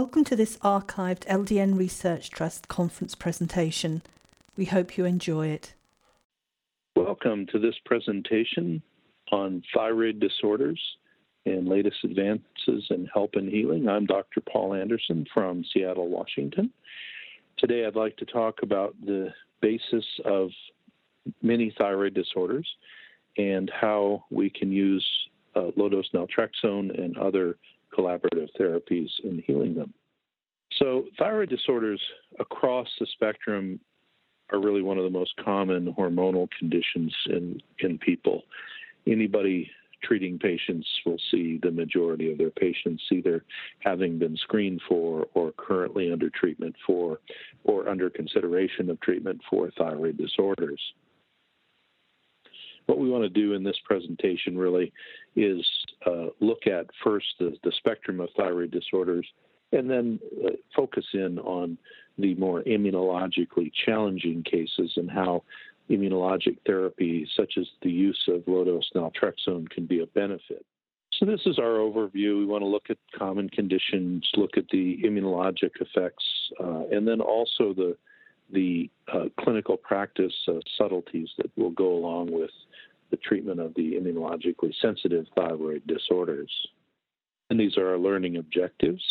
Welcome to this archived LDN Research Trust conference presentation. We hope you enjoy it. Welcome to this presentation on thyroid disorders and latest advances in help and healing. I'm Dr. Paul Anderson from Seattle, Washington. Today I'd like to talk about the basis of many thyroid disorders and how we can use uh, low dose naltrexone and other collaborative therapies in healing them. So, thyroid disorders across the spectrum are really one of the most common hormonal conditions in, in people. Anybody treating patients will see the majority of their patients either having been screened for or currently under treatment for or under consideration of treatment for thyroid disorders what we want to do in this presentation really is uh, look at first the, the, spectrum of thyroid disorders and then uh, focus in on the more immunologically challenging cases and how immunologic therapy, such as the use of low dose naltrexone, can be a benefit. So, this is our overview. We want to look at common conditions, look at the immunologic effects, uh, and then also the the uh, clinical practice uh, subtleties that will go along with the treatment of the immunologically sensitive thyroid disorders. And these are our learning objectives.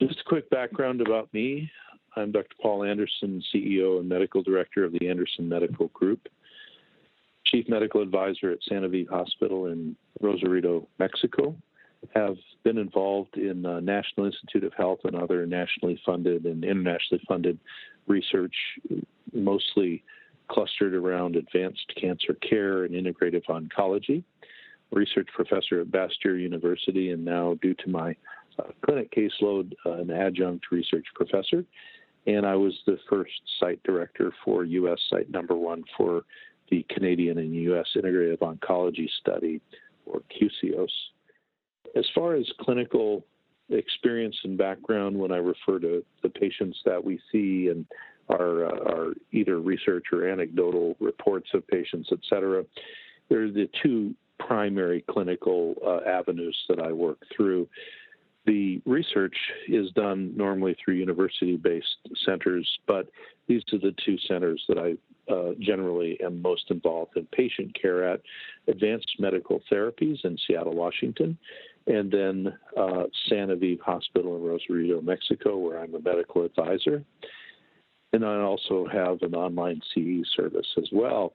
Just a quick background about me. I'm Dr. Paul Anderson, CEO and Medical Director of the Anderson Medical Group, Chief Medical Advisor at Sanoviv Hospital in Rosarito, Mexico. Have been involved in uh, National Institute of Health and other nationally funded and internationally funded research, mostly clustered around advanced cancer care and integrative oncology. Research professor at Bastyr University, and now, due to my uh, clinic caseload, uh, an adjunct research professor. And I was the first site director for U.S. site number one for the Canadian and U.S. Integrative Oncology Study, or QCIOS. As far as clinical experience and background, when I refer to the patients that we see and our, uh, our either research or anecdotal reports of patients, et cetera. They're the two primary clinical uh, avenues that I work through. The research is done normally through university based centers, but these are the two centers that I uh, generally am most involved in patient care at Advanced Medical Therapies in Seattle, Washington, and then uh, Sanoviv Hospital in Rosarito, Mexico, where I'm a medical advisor. And I also have an online CE service as well.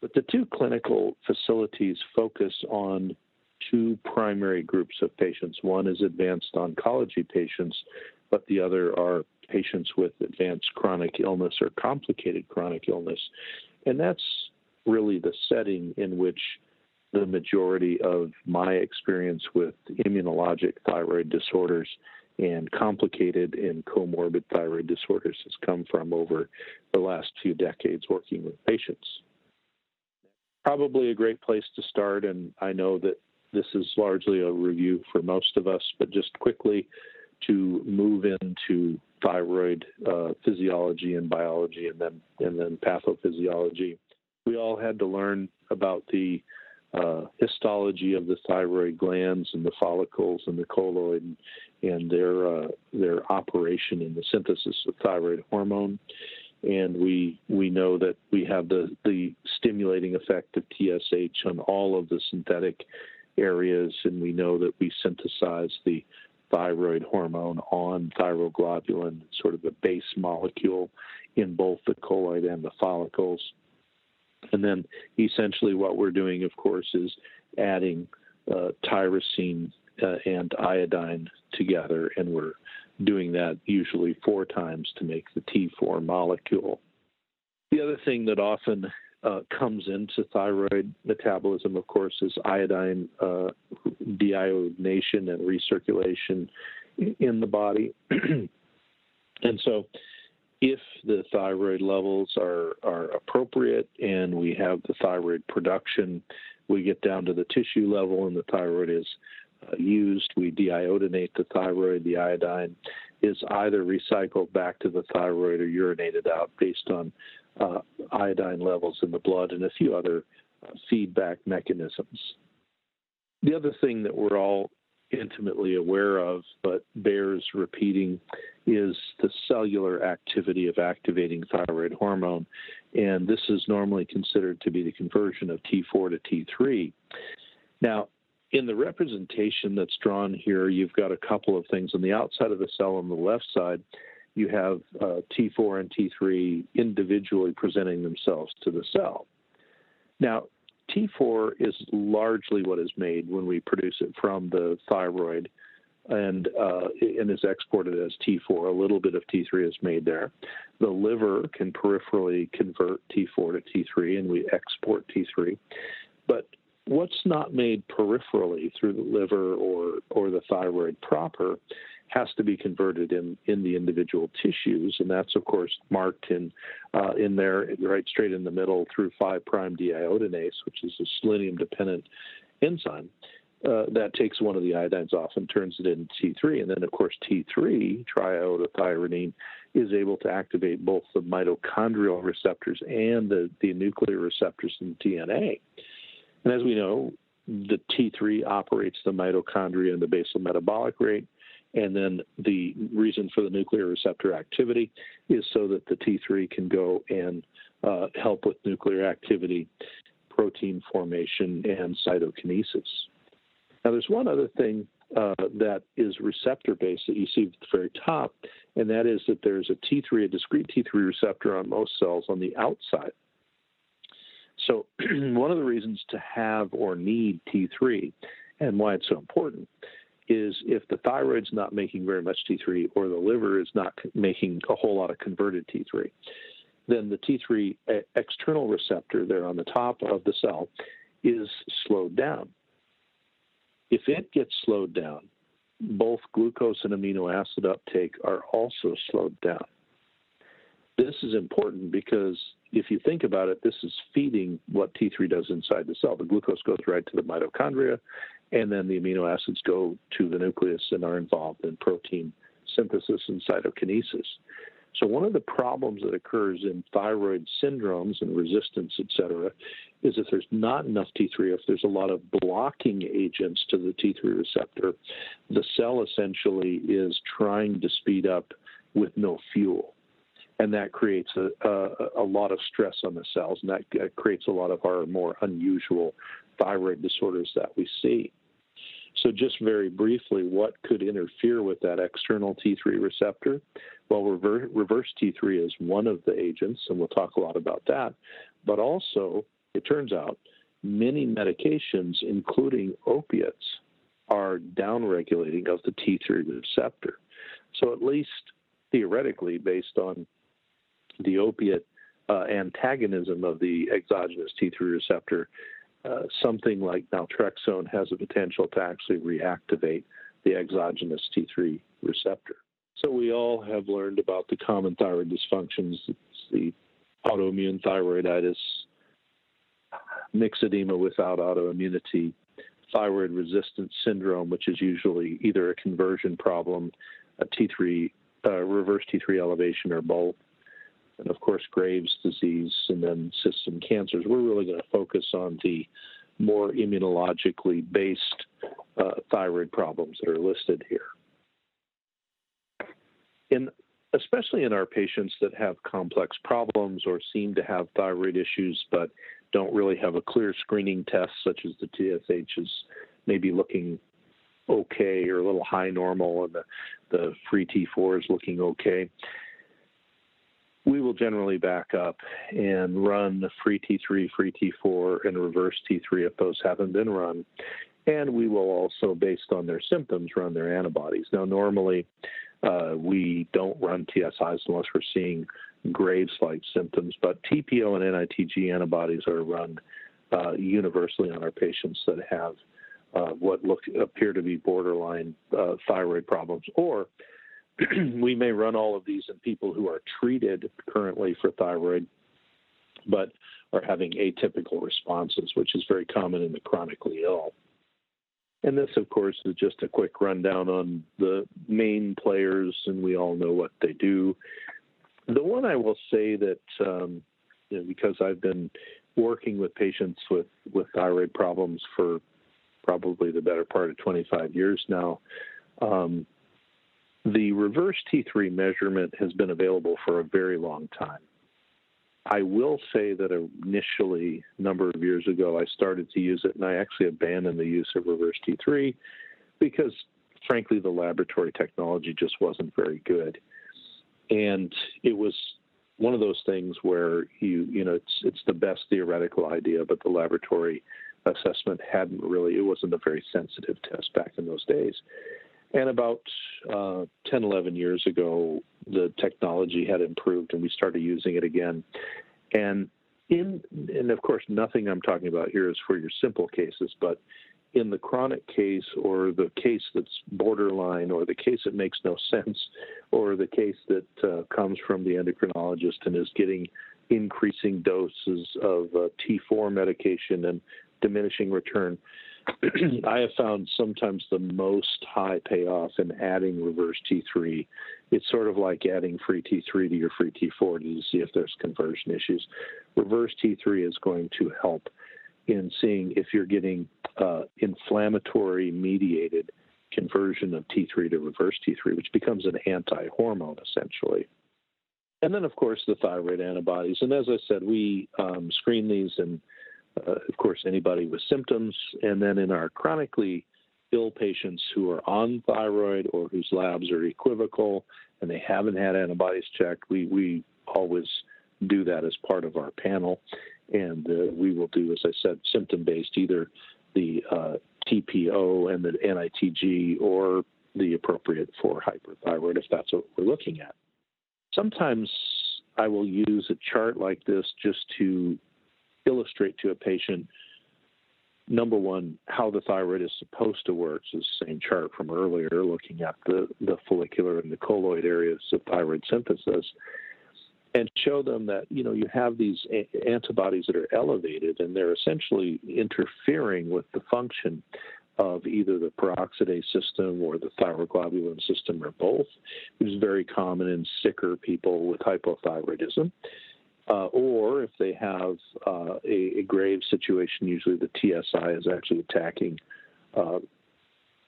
But the two clinical facilities focus on two primary groups of patients. One is advanced oncology patients, but the other are patients with advanced chronic illness or complicated chronic illness. And that's really the setting in which the majority of my experience with immunologic thyroid disorders and complicated and comorbid thyroid disorders has come from over the last few decades working with patients. Probably a great place to start, and I know that this is largely a review for most of us, but just quickly to move into thyroid uh, physiology and biology, and then and then pathophysiology. We all had to learn about the uh, histology of the thyroid glands and the follicles and the colloid and, and their uh, their operation in the synthesis of thyroid hormone. And we we know that we have the the stimulating effect of TSH on all of the synthetic areas, and we know that we synthesize the thyroid hormone on thyroglobulin, sort of the base molecule in both the colloid and the follicles. And then essentially what we're doing, of course, is adding uh, tyrosine uh, and iodine together, and we're doing that usually four times to make the T4 molecule. The other thing that often uh, comes into thyroid metabolism, of course, is iodine uh, deiodination and recirculation in the body. and so if the thyroid levels are, are appropriate and we have the thyroid production, we get down to the tissue level and the thyroid is uh, used. We deiodinate the thyroid. The iodine is either recycled back to the thyroid or urinated out based on uh, iodine levels in the blood and a few other uh, feedback mechanisms. The other thing that we're all intimately aware of, but bears repeating is the cellular activity of activating thyroid hormone. And this is normally considered to be the conversion of T4 to T3. Now, in the representation that's drawn here, you've got a couple of things. On the outside of the cell on the left side, you have uh, T4 and T3 individually presenting themselves to the cell. Now, T4 is largely what is made when we produce it from the thyroid and uh, and is exported as T4. A little bit of T3 is made there. The liver can peripherally convert T4 to T3, and we export T3. But what's not made peripherally through the liver or or the thyroid proper has to be converted in, in the individual tissues, and that's of course marked in uh, in there right straight in the middle through 5' deiodinase, which is a selenium dependent enzyme. Uh, that takes one of the iodines off and turns it into T3. And then, of course, T3, triiodothyronine, is able to activate both the mitochondrial receptors and the, the nuclear receptors in DNA. And as we know, the T3 operates the mitochondria and the basal metabolic rate. And then the reason for the nuclear receptor activity is so that the T3 can go and uh, help with nuclear activity, protein formation, and cytokinesis. Now, there's one other thing uh, that is receptor based that you see at the very top, and that is that there's a T3, a discrete T3 receptor on most cells on the outside. So, one of the reasons to have or need T3 and why it's so important is if the thyroid's not making very much T3 or the liver is not making a whole lot of converted T3, then the T3 external receptor there on the top of the cell is slowed down. If it gets slowed down, both glucose and amino acid uptake are also slowed down. This is important because if you think about it, this is feeding what T3 does inside the cell. The glucose goes right to the mitochondria, and then the amino acids go to the nucleus and are involved in protein synthesis and cytokinesis. So one of the problems that occurs in thyroid syndromes and resistance, et cetera, is if there's not enough T3, if there's a lot of blocking agents to the T3 receptor, the cell essentially is trying to speed up with no fuel. And that creates a, a, a lot of stress on the cells, and that creates a lot of our more unusual thyroid disorders that we see. So, just very briefly, what could interfere with that external T3 receptor? Well, reverse, reverse T3 is one of the agents, and we'll talk a lot about that. But also, it turns out many medications, including opiates, are downregulating of the T3 receptor. So, at least theoretically, based on the opiate uh, antagonism of the exogenous T3 receptor, uh, something like naltrexone has a potential to actually reactivate the exogenous T3 receptor. So we all have learned about the common thyroid dysfunctions. The autoimmune thyroiditis, myxedema without autoimmunity, thyroid resistance syndrome, which is usually either a conversion problem, a T3 uh, reverse T3 elevation, or both and of course Graves' disease, and then system cancers. We're really going to focus on the more immunologically based uh, thyroid problems that are listed here. In, especially in our patients that have complex problems or seem to have thyroid issues but don't really have a clear screening test, such as the TSH is maybe looking okay or a little high normal and the, the free T4 is looking okay we will generally back up and run free T3, free T4, and reverse T3 if those haven't been run. And we will also, based on their symptoms, run their antibodies. Now, normally uh, we don't run TSIs unless we're seeing Graves like symptoms, but TPO and NITG antibodies are run uh, universally on our patients that have uh, what look appear to be borderline uh, thyroid problems or we may run all of these in people who are treated currently for thyroid, but are having atypical responses, which is very common in the chronically ill. And this, of course, is just a quick rundown on the main players, and we all know what they do. The one I will say that, um, you know, because I've been working with patients with, with thyroid problems for probably the better part of 25 years now, um, The reverse T3 measurement has been available for a very long time. I will say that initially, a number of years ago, I started to use it, and I actually abandoned the use of reverse T3 because, frankly, the laboratory technology just wasn't very good. And it was one of those things where you, you know, it's it's the best theoretical idea, but the laboratory assessment hadn't really, it wasn't a very sensitive test back in those days. And about uh, 10, 11 years ago, the technology had improved and we started using it again. And in, and of course, nothing I'm talking about here is for your simple cases, but in the chronic case or the case that's borderline or the case that makes no sense or the case that uh, comes from the endocrinologist and is getting increasing doses of uh, T4 medication and diminishing return, I have found sometimes the most high payoff in adding reverse T3. It's sort of like adding free T3 to your free T4 to see if there's conversion issues. Reverse T3 is going to help in seeing if you're getting uh, inflammatory mediated conversion of T3 to reverse T3, which becomes an anti hormone essentially. And then, of course, the thyroid antibodies. And as I said, we um, screen these and uh, of course, anybody with symptoms. And then in our chronically ill patients who are on thyroid or whose labs are equivocal and they haven't had antibodies checked, we, we always do that as part of our panel. And uh, we will do, as I said, symptom based, either the uh, TPO and the NITG or the appropriate for hyperthyroid if that's what we're looking at. Sometimes I will use a chart like this just to illustrate to a patient number one how the thyroid is supposed to work is the same chart from earlier looking at the, the follicular and the colloid areas of thyroid synthesis and show them that you know you have these a- antibodies that are elevated and they're essentially interfering with the function of either the peroxidase system or the thyroglobulin system or both. It is very common in sicker people with hypothyroidism uh, or if they have uh, a, a, grave situation, usually the TSI is actually attacking uh,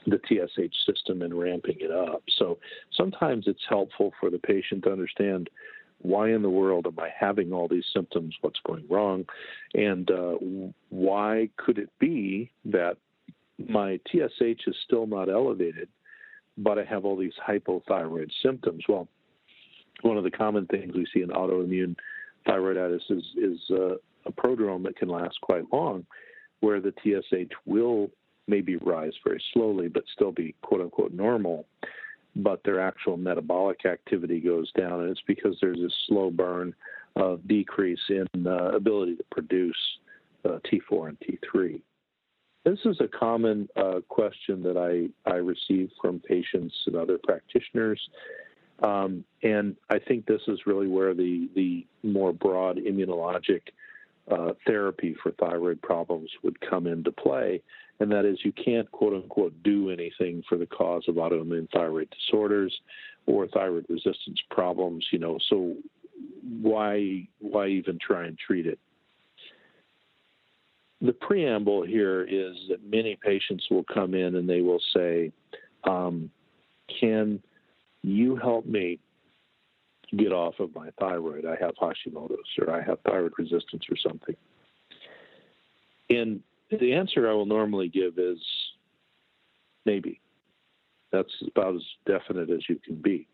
the TSH system and ramping it up. So sometimes it's helpful for the patient to understand why in the world am I having all these symptoms? What's going wrong? And uh, why could it be that my TSH is still not elevated, but I have all these hypothyroid symptoms? Well, one of the common things we see in autoimmune thyroiditis is, is uh, a prodrome that can last quite long, where the TSH will maybe rise very slowly, but still be quote unquote normal. But their actual metabolic activity goes down, and it's because there's a slow burn of decrease in uh, ability to produce uh, T4 and T3. This is a common uh, question that I, I receive from patients and other practitioners. Um, and I think this is really where the, the more broad immunologic uh, therapy for thyroid problems would come into play. And that is, you can't quote unquote do anything for the cause of autoimmune thyroid disorders or thyroid resistance problems, you know, so why, why even try and treat it? The preamble here is that many patients will come in and they will say, um, Can you help me get off of my thyroid. I have Hashimoto's or I have thyroid resistance or something. And the answer I will normally give is maybe. That's about as definite as you can be.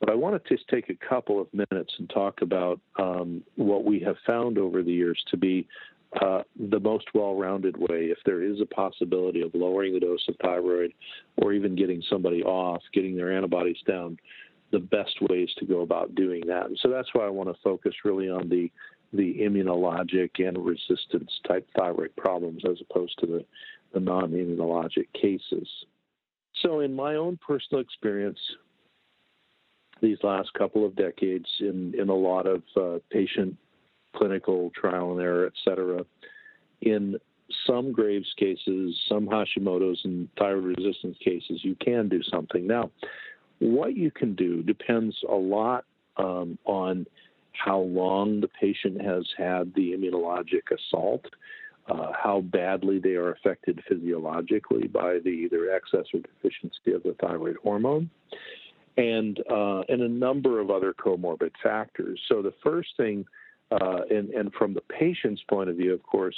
But I want to just take a couple of minutes and talk about um, what we have found over the years to be uh, the most well rounded way, if there is a possibility of lowering the dose of thyroid or even getting somebody off, getting their antibodies down, the best ways to go about doing that. And so that's why I want to focus really on the the immunologic and resistance type thyroid problems as opposed to the, the non immunologic cases. So, in my own personal experience, these last couple of decades, in, in a lot of uh, patient clinical trial and error, et cetera. In some Graves cases, some Hashimoto's and thyroid resistance cases, you can do something. Now, what you can do depends a lot um, on how long the patient has had the immunologic assault, uh, how badly they are affected physiologically by the either excess or deficiency of the thyroid hormone. and uh, and a number of other comorbid factors. So the first thing, uh, and and from the patient's point of view, of course,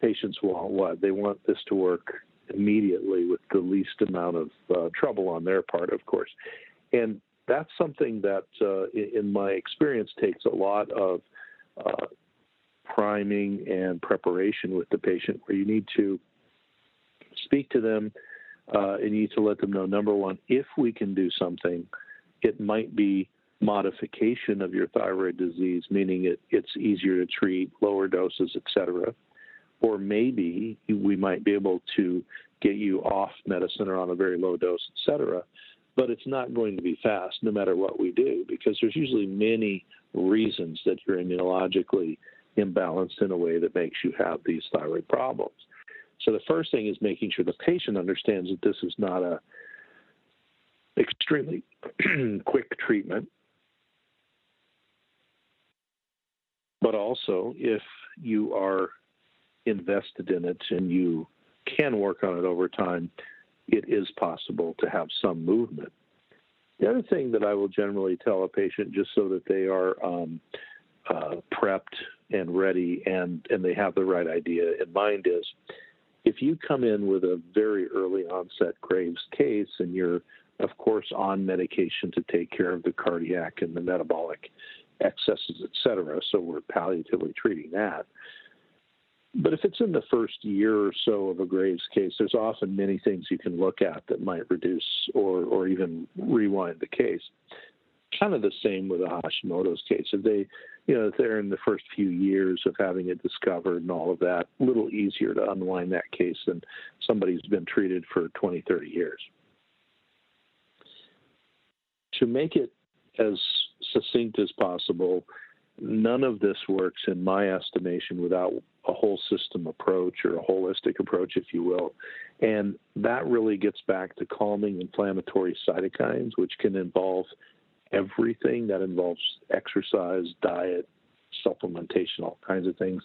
patients want what? They want this to work immediately with the least amount of uh, trouble on their part, of course, and that's something that, uh, in my experience, takes a lot of uh, priming and preparation with the patient, where you need to speak to them uh, and you need to let them know number one, if we can do something, it might be modification of your thyroid disease, meaning it, it's easier to treat, lower doses, etc. Or maybe we might be able to get you off medicine or on a very low dose, etc. But it's not going to be fast no matter what we do because there's usually many reasons that you're immunologically imbalanced in a way that makes you have these thyroid problems. So the first thing is making sure the patient understands that this is not a extremely quick treatment. But also, if you are invested in it and you can work on it over time, it is possible to have some movement. The other thing that I will generally tell a patient, just so that they are um, uh, prepped and ready and, and they have the right idea in mind, is if you come in with a very early onset Graves case and you're, of course, on medication to take care of the cardiac and the metabolic excesses, et cetera, so we're palliatively treating that. But if it's in the first year or so of a Graves case, there's often many things you can look at that might reduce or, or even rewind the case kind of the same with the Hashimoto's case. If they, you know, if they're in the first few years of having it discovered and all of that, a little easier to unwind that case than somebody who's been treated for 20, 30 years. To make it as succinct as possible, none of this works, in my estimation, without a whole system approach or a holistic approach, if you will. And that really gets back to calming inflammatory cytokines, which can involve everything that involves exercise, diet, supplementation, all kinds of things.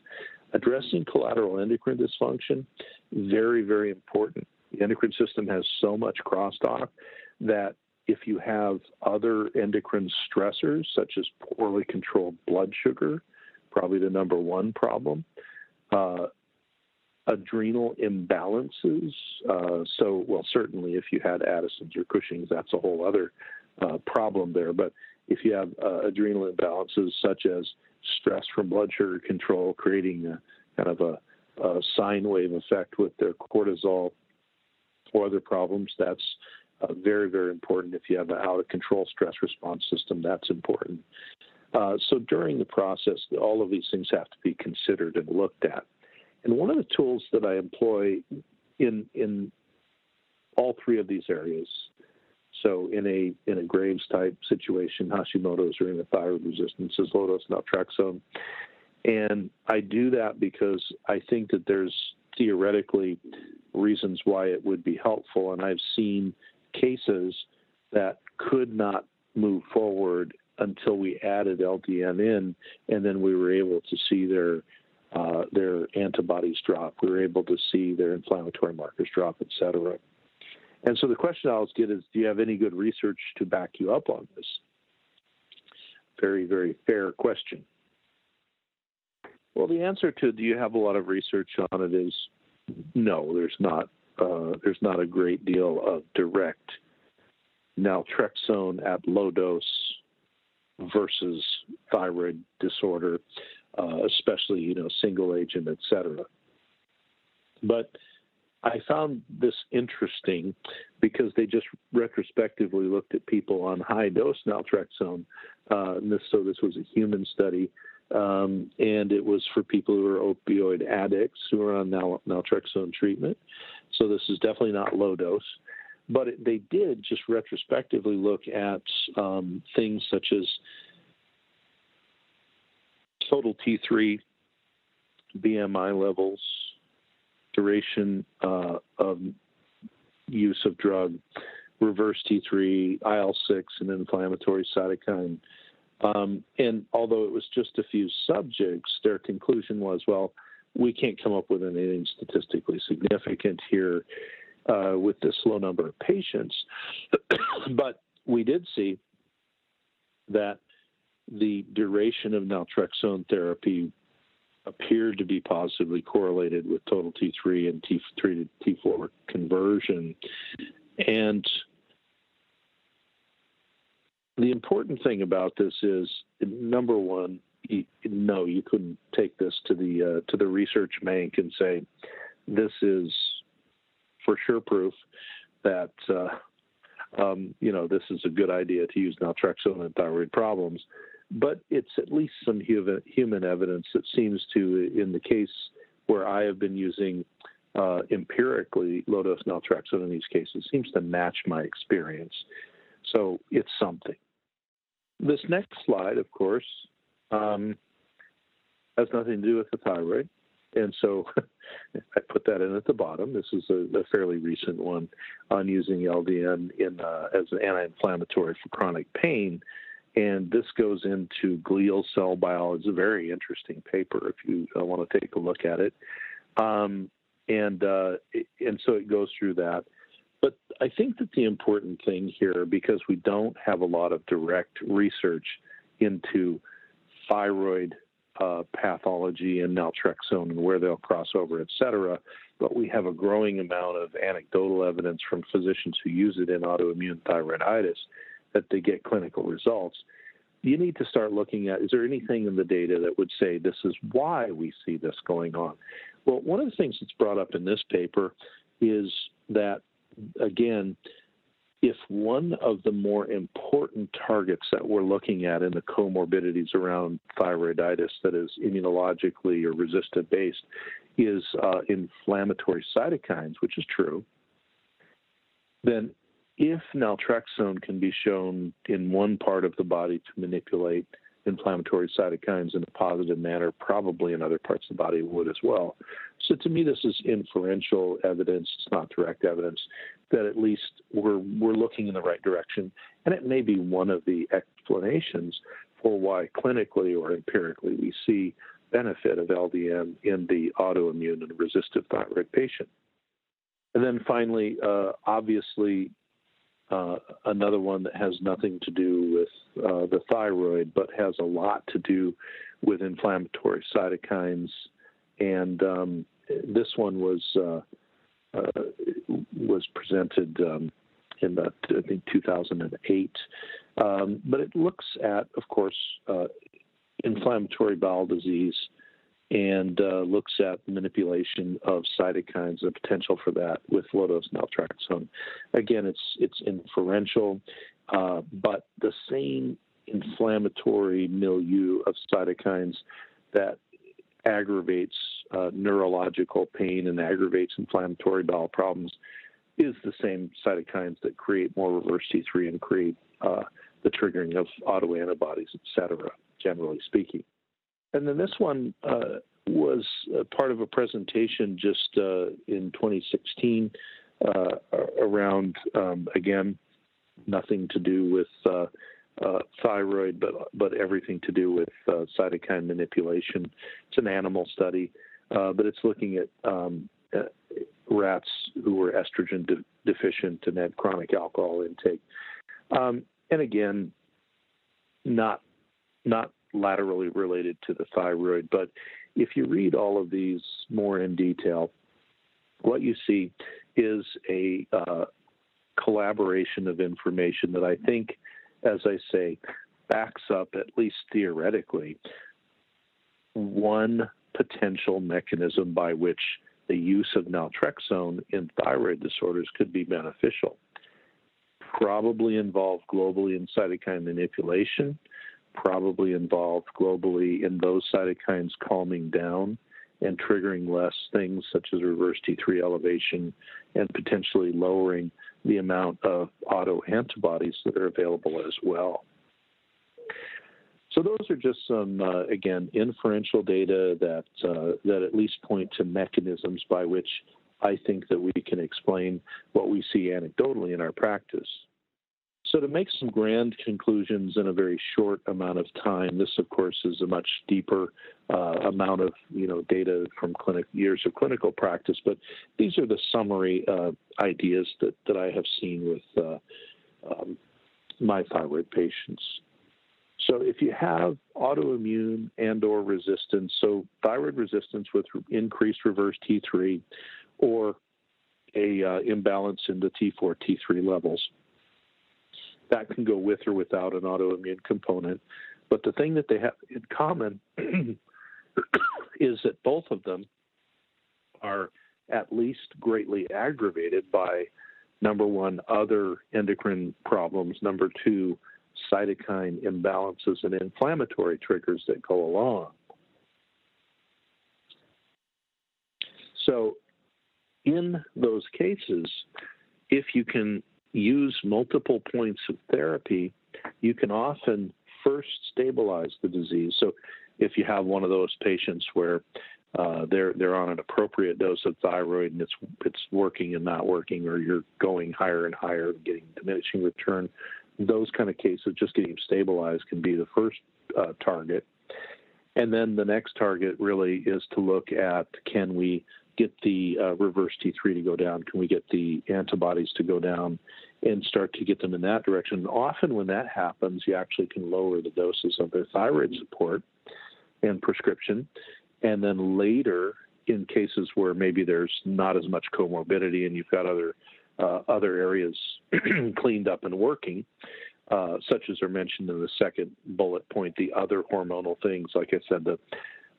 Addressing collateral endocrine dysfunction, very, very important. The endocrine system has so much crosstalk that if you have other endocrine stressors, such as poorly controlled blood sugar, probably the number one problem, uh, adrenal imbalances. Uh, so, well, certainly if you had Addison's or Cushing's, that's a whole other uh, problem there. But if you have uh, adrenal imbalances such as stress from blood sugar control, creating a, kind of a, a sine wave effect with their cortisol or other problems, that's uh, very, very important. If you have an out of control stress response system, that's important. Uh, so during the process, all of these things have to be considered and looked at. And one of the tools that I employ in in all three of these areas so in a in a Graves type situation, Hashimoto's or in a thyroid resistance is low dose naltrexone. And I do that because I think that there's theoretically reasons why it would be helpful. And I've seen cases that could not move forward until we added LDN in, and then we were able to see their uh, their antibodies drop. We were able to see their inflammatory markers drop, et cetera. And so the question I always get is, do you have any good research to back you up on this? Very, very fair question. Well, the answer to do you have a lot of research on it is no. There's not. Uh, there's not a great deal of direct naltrexone at low dose versus thyroid disorder, uh, especially you know single agent, et cetera. But I found this interesting because they just retrospectively looked at people on high dose naltrexone. Uh, this, so this was a human study, um, and it was for people who are opioid addicts who are on nal- naltrexone treatment. So this is definitely not low dose. But it, they did just retrospectively look at um, things such as total T3, BMI levels, duration uh, of use of drug, reverse T3, IL 6, and inflammatory cytokine. Um, and although it was just a few subjects, their conclusion was well, we can't come up with anything statistically significant here uh, with this low number of patients. but we did see that the duration of naltrexone therapy appeared to be positively correlated with total T3 and T3 to T4 conversion. And the important thing about this is number one, no, you couldn't take this to the uh, to the research bank and say this is for sure proof that uh, um, you know this is a good idea to use naltrexone in thyroid problems but it's at least some human evidence that seems to, in the case where I have been using uh, empirically low dose naltrexone in these cases, seems to match my experience. So it's something. This next slide, of course, um, has nothing to do with the thyroid. And so I put that in at the bottom. This is a, a fairly recent one on using LDN in, uh, as an anti inflammatory for chronic pain and this goes into glial cell biology. It's a very interesting paper if you uh, want to take a look at it. Um, and uh, and so it goes through that. But I think that the important thing here, because we don't have a lot of direct research into thyroid uh, pathology and naltrexone and where they'll cross over, et cetera, but we have a growing amount of anecdotal evidence from physicians who use it in autoimmune thyroiditis that they get clinical results, you need to start looking at is there anything in the data that would say this is why we see this going on? Well, one of the things that's brought up in this paper is that, again, if one of the more important targets that we're looking at in the comorbidities around thyroiditis that is immunologically or resistant based is uh, inflammatory cytokines, which is true, then if naltrexone can be shown in one part of the body to manipulate inflammatory cytokines in a positive manner, probably in other parts of the body would as well. So to me, this is inferential evidence. It's not direct evidence that at least we're we're looking in the right direction, and it may be one of the explanations for why clinically or empirically we see benefit of LDN in the autoimmune and resistive thyroid patient. And then finally, uh, obviously, uh, another one that has nothing to do with uh, the thyroid, but has a lot to do with inflammatory cytokines. And um, this one was uh, uh was presented um, in the, I think 2008. Um, but it looks at, of course, uh, inflammatory bowel disease and uh, looks at manipulation of cytokines and the potential for that with low-dose naltrexone. Again, it's it's inferential, but the same inflammatory milieu of cytokines that aggravates uh, neurological pain and aggravates inflammatory bowel problems is the same cytokines that create more reverse T3 and create uh, the triggering of autoantibodies, et cetera, generally speaking. And then this one uh, was part of a presentation just uh, in 2016 uh, around, um, again, nothing to do with uh, uh, thyroid, but but everything to do with uh, cytokine manipulation. It's an animal study, but it's looking at um, rats who were estrogen de- deficient and had chronic alcohol intake. Um, and again, not not laterally related to the thyroid. But if you read all of these more in detail, what you see is a uh, collaboration of information that I think, as I say, backs up, at least theoretically, one potential mechanism by which the use of naltrexone in thyroid disorders could be beneficial. Probably involved globally in cytokine manipulation, probably involved globally in those cytokines calming down and triggering less things such as reverse T3 elevation and potentially lowering the amount of autoantibodies that are available as well. So those are just some, uh, again, inferential data that uh, that at least point to mechanisms by which I think that we can explain what we see anecdotally in our practice. So, to make some grand conclusions in a very short amount of time, this, of course, is a much deeper uh, amount of you know data from clinic years of clinical practice. But these are the summary uh, ideas that that I have seen with uh, um, my thyroid patients. So if you have autoimmune and or resistance, so thyroid resistance with increased reverse T3 or a uh, imbalance in the T4 T3 levels, that can go with or without an autoimmune component. But the thing that they have in common is that both of them are at least greatly aggravated by number one, other endocrine problems, number two, cytokine imbalances and inflammatory triggers that go along. So, in those cases, if you can use multiple points of therapy, you can often first stabilize the disease. So, if you have one of those patients where uh, they're they're on an appropriate dose of thyroid and it's it's working and not working, or you're going higher and higher, and getting diminishing return. Those kind of cases, just getting stabilized can be the first uh, target, and then the next target really is to look at can we get the uh, reverse T3 to go down? Can we get the antibodies to go down and start to get them in that direction? And often, when that happens, you actually can lower the doses of their thyroid support and prescription and then later, in cases where maybe there's not as much comorbidity and you've got other uh, other areas cleaned up and working, uh, such as are mentioned in the second bullet point, the other hormonal things, like I said, the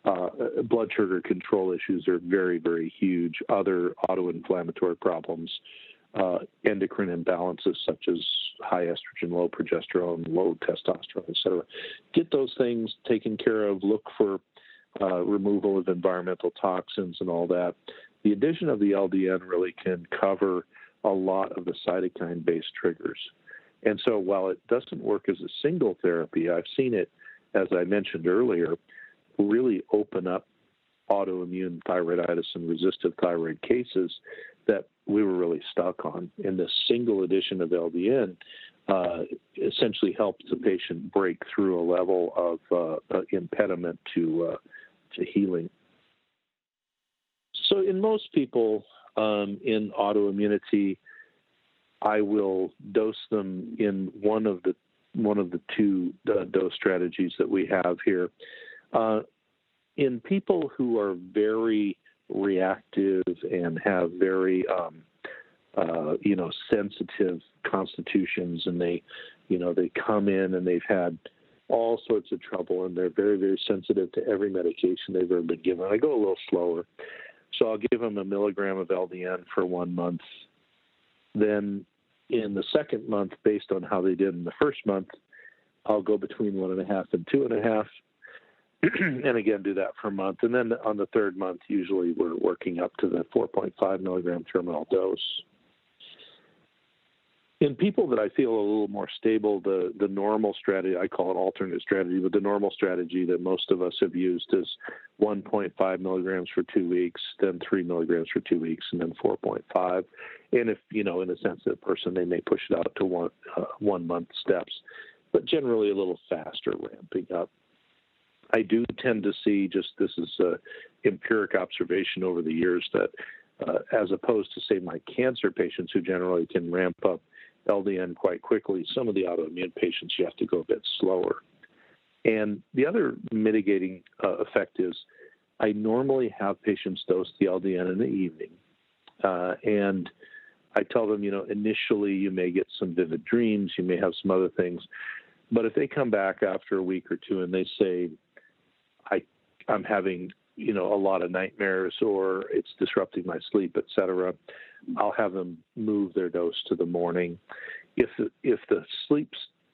uh, blood sugar control issues are very, very huge. Other autoinflammatory problems, uh, endocrine imbalances such as high estrogen, low progesterone, low testosterone, et cetera. Get those things taken care of. Look for uh, removal of environmental toxins and all that. The addition of the LDN really can cover a lot of the cytokine based triggers. And so while it doesn't work as a single therapy, I've seen it, as I mentioned earlier, really open up autoimmune thyroiditis and resistive thyroid cases we were really stuck on. And the single addition of LDN uh, essentially helps the patient break through a level of uh, impediment to uh, to healing. So, in most people um, in autoimmunity, I will dose them in one of the one of the two uh, dose strategies that we have here. Uh, in people who are very reactive and have very um, uh, you know sensitive constitutions, and they you know they come in and they've had all sorts of trouble, and they're very, very sensitive to every medication they've ever been given. I go a little slower. So I'll give them a milligram of LDN for one month. Then in the second month, based on how they did in the first month, I'll go between one and a half and two and a half. and again, do that for a month. And then on the third month, usually we're working up to the 4.5 milligram terminal dose in people that I feel a little more stable, the the normal strategy I call it alternate strategy, but the normal strategy that most of us have used is 1.5 milligrams for two weeks, then three milligrams for two weeks, and then 4.5. And if you know, in a sensitive person, they may push it out to one uh, one month steps, but generally a little faster ramping up. I do tend to see just this is a empiric observation over the years that. Uh, as opposed to say my cancer patients who generally can ramp up LDN quite quickly. Some of the autoimmune patients, you have to go a bit slower. And the other mitigating uh, effect is I normally have patients dose the LDN in the evening. Uh, and I tell them, you know, initially you may get some vivid dreams, you may have some other things. But if they come back after a week or two and they say, I'm having, you know, a lot of nightmares or it's disrupting my sleep, et cetera, I'll have them move their dose to the morning. If if the sleep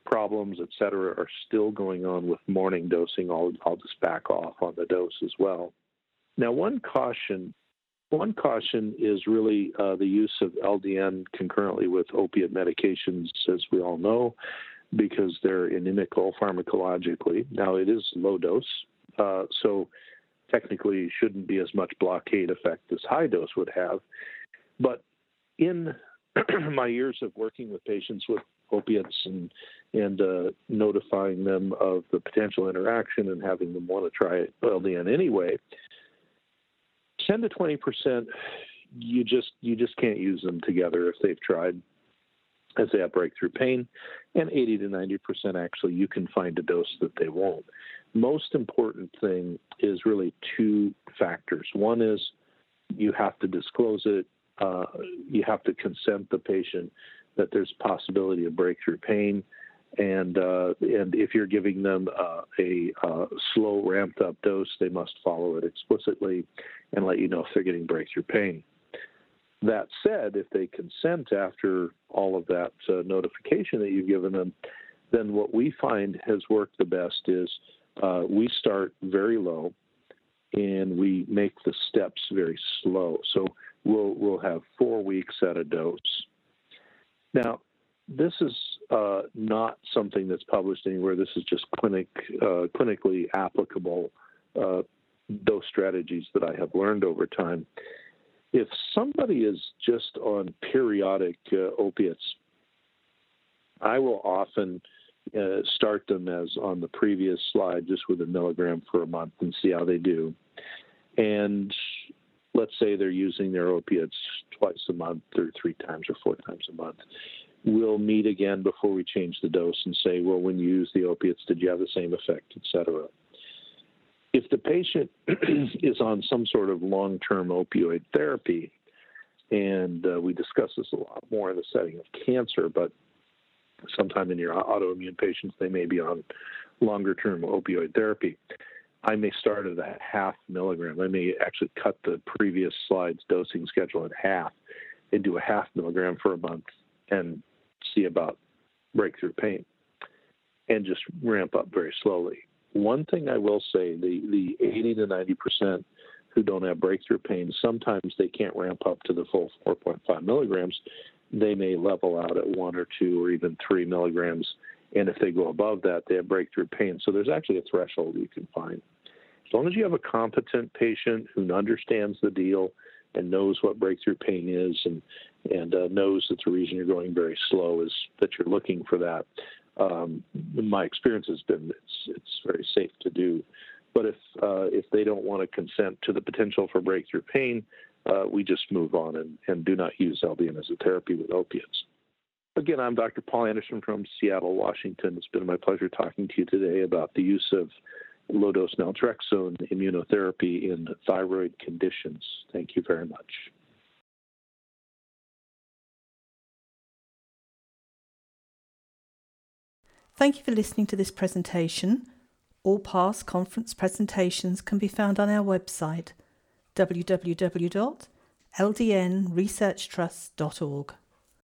problems, et cetera, are still going on with morning dosing, I'll, I'll just back off on the dose as well. Now, one caution one caution is really uh, the use of LDN concurrently with opiate medications, as we all know, because they're inimical pharmacologically. Now, it is low dose, uh, so technically shouldn't be as much blockade effect as high dose would have. But in my years of working with patients with opiates and and uh, notifying them of the potential interaction and having them want to try LDN anyway, ten to twenty percent, you just you just can't use them together if they've tried as they have breakthrough pain, and 80 to 90% actually you can find a dose that they won't. Most important thing is really two factors. One is you have to disclose it, uh, you have to consent the patient that there's possibility of breakthrough pain. And uh, and if you're giving them uh, a uh, slow ramped up dose, they must follow it explicitly and let you know if they're getting breakthrough pain. That said, if they consent after all of that uh, notification that you've given them, then what we find has worked the best is uh, we start very low and we make the steps very slow. So we'll we'll have four weeks at a dose. Now, this is uh, not something that's published anywhere. This is just clinic uh, clinically applicable uh, dose strategies that I have learned over time if somebody is just on periodic uh, opiates, I will often uh, start them as on the previous slide, just with a milligram for a month and see how they do. And let's say they're using their opiates twice a month or three times or four times a month. We'll meet again before we change the dose and say, well, when you use the opiates, did you have the same effect, et cetera if the patient is on some sort of long term opioid therapy, and uh, we discuss this a lot more in the setting of cancer, but sometime in your autoimmune patients, they may be on longer term opioid therapy. I may start at a half milligram. I may actually cut the previous slide's dosing schedule in half and do a half milligram for a month and see about breakthrough pain and just ramp up very slowly. One thing I will say the, the 80 to 90 percent who don't have breakthrough pain, sometimes they can't ramp up to the full 4.5 milligrams. They may level out at one or two or even three milligrams. And if they go above that, they have breakthrough pain. So there's actually a threshold you can find. As long as you have a competent patient who understands the deal and knows what breakthrough pain is and and uh, knows that the reason you're going very slow is that you're looking for that, um, my experience has been it's it's very safe to do. But if uh, if they don't want to consent to the potential for breakthrough pain, uh, we just move on and, and do not use LDN as a therapy with opiates. Again, I'm Dr. Paul Anderson from Seattle, Washington. It's been my pleasure talking to you today about the use of low dose naltrexone immunotherapy in thyroid conditions. Thank you very much. Thank you for listening to this presentation. All past conference presentations can be found on our website www.ldnresearchtrust.org.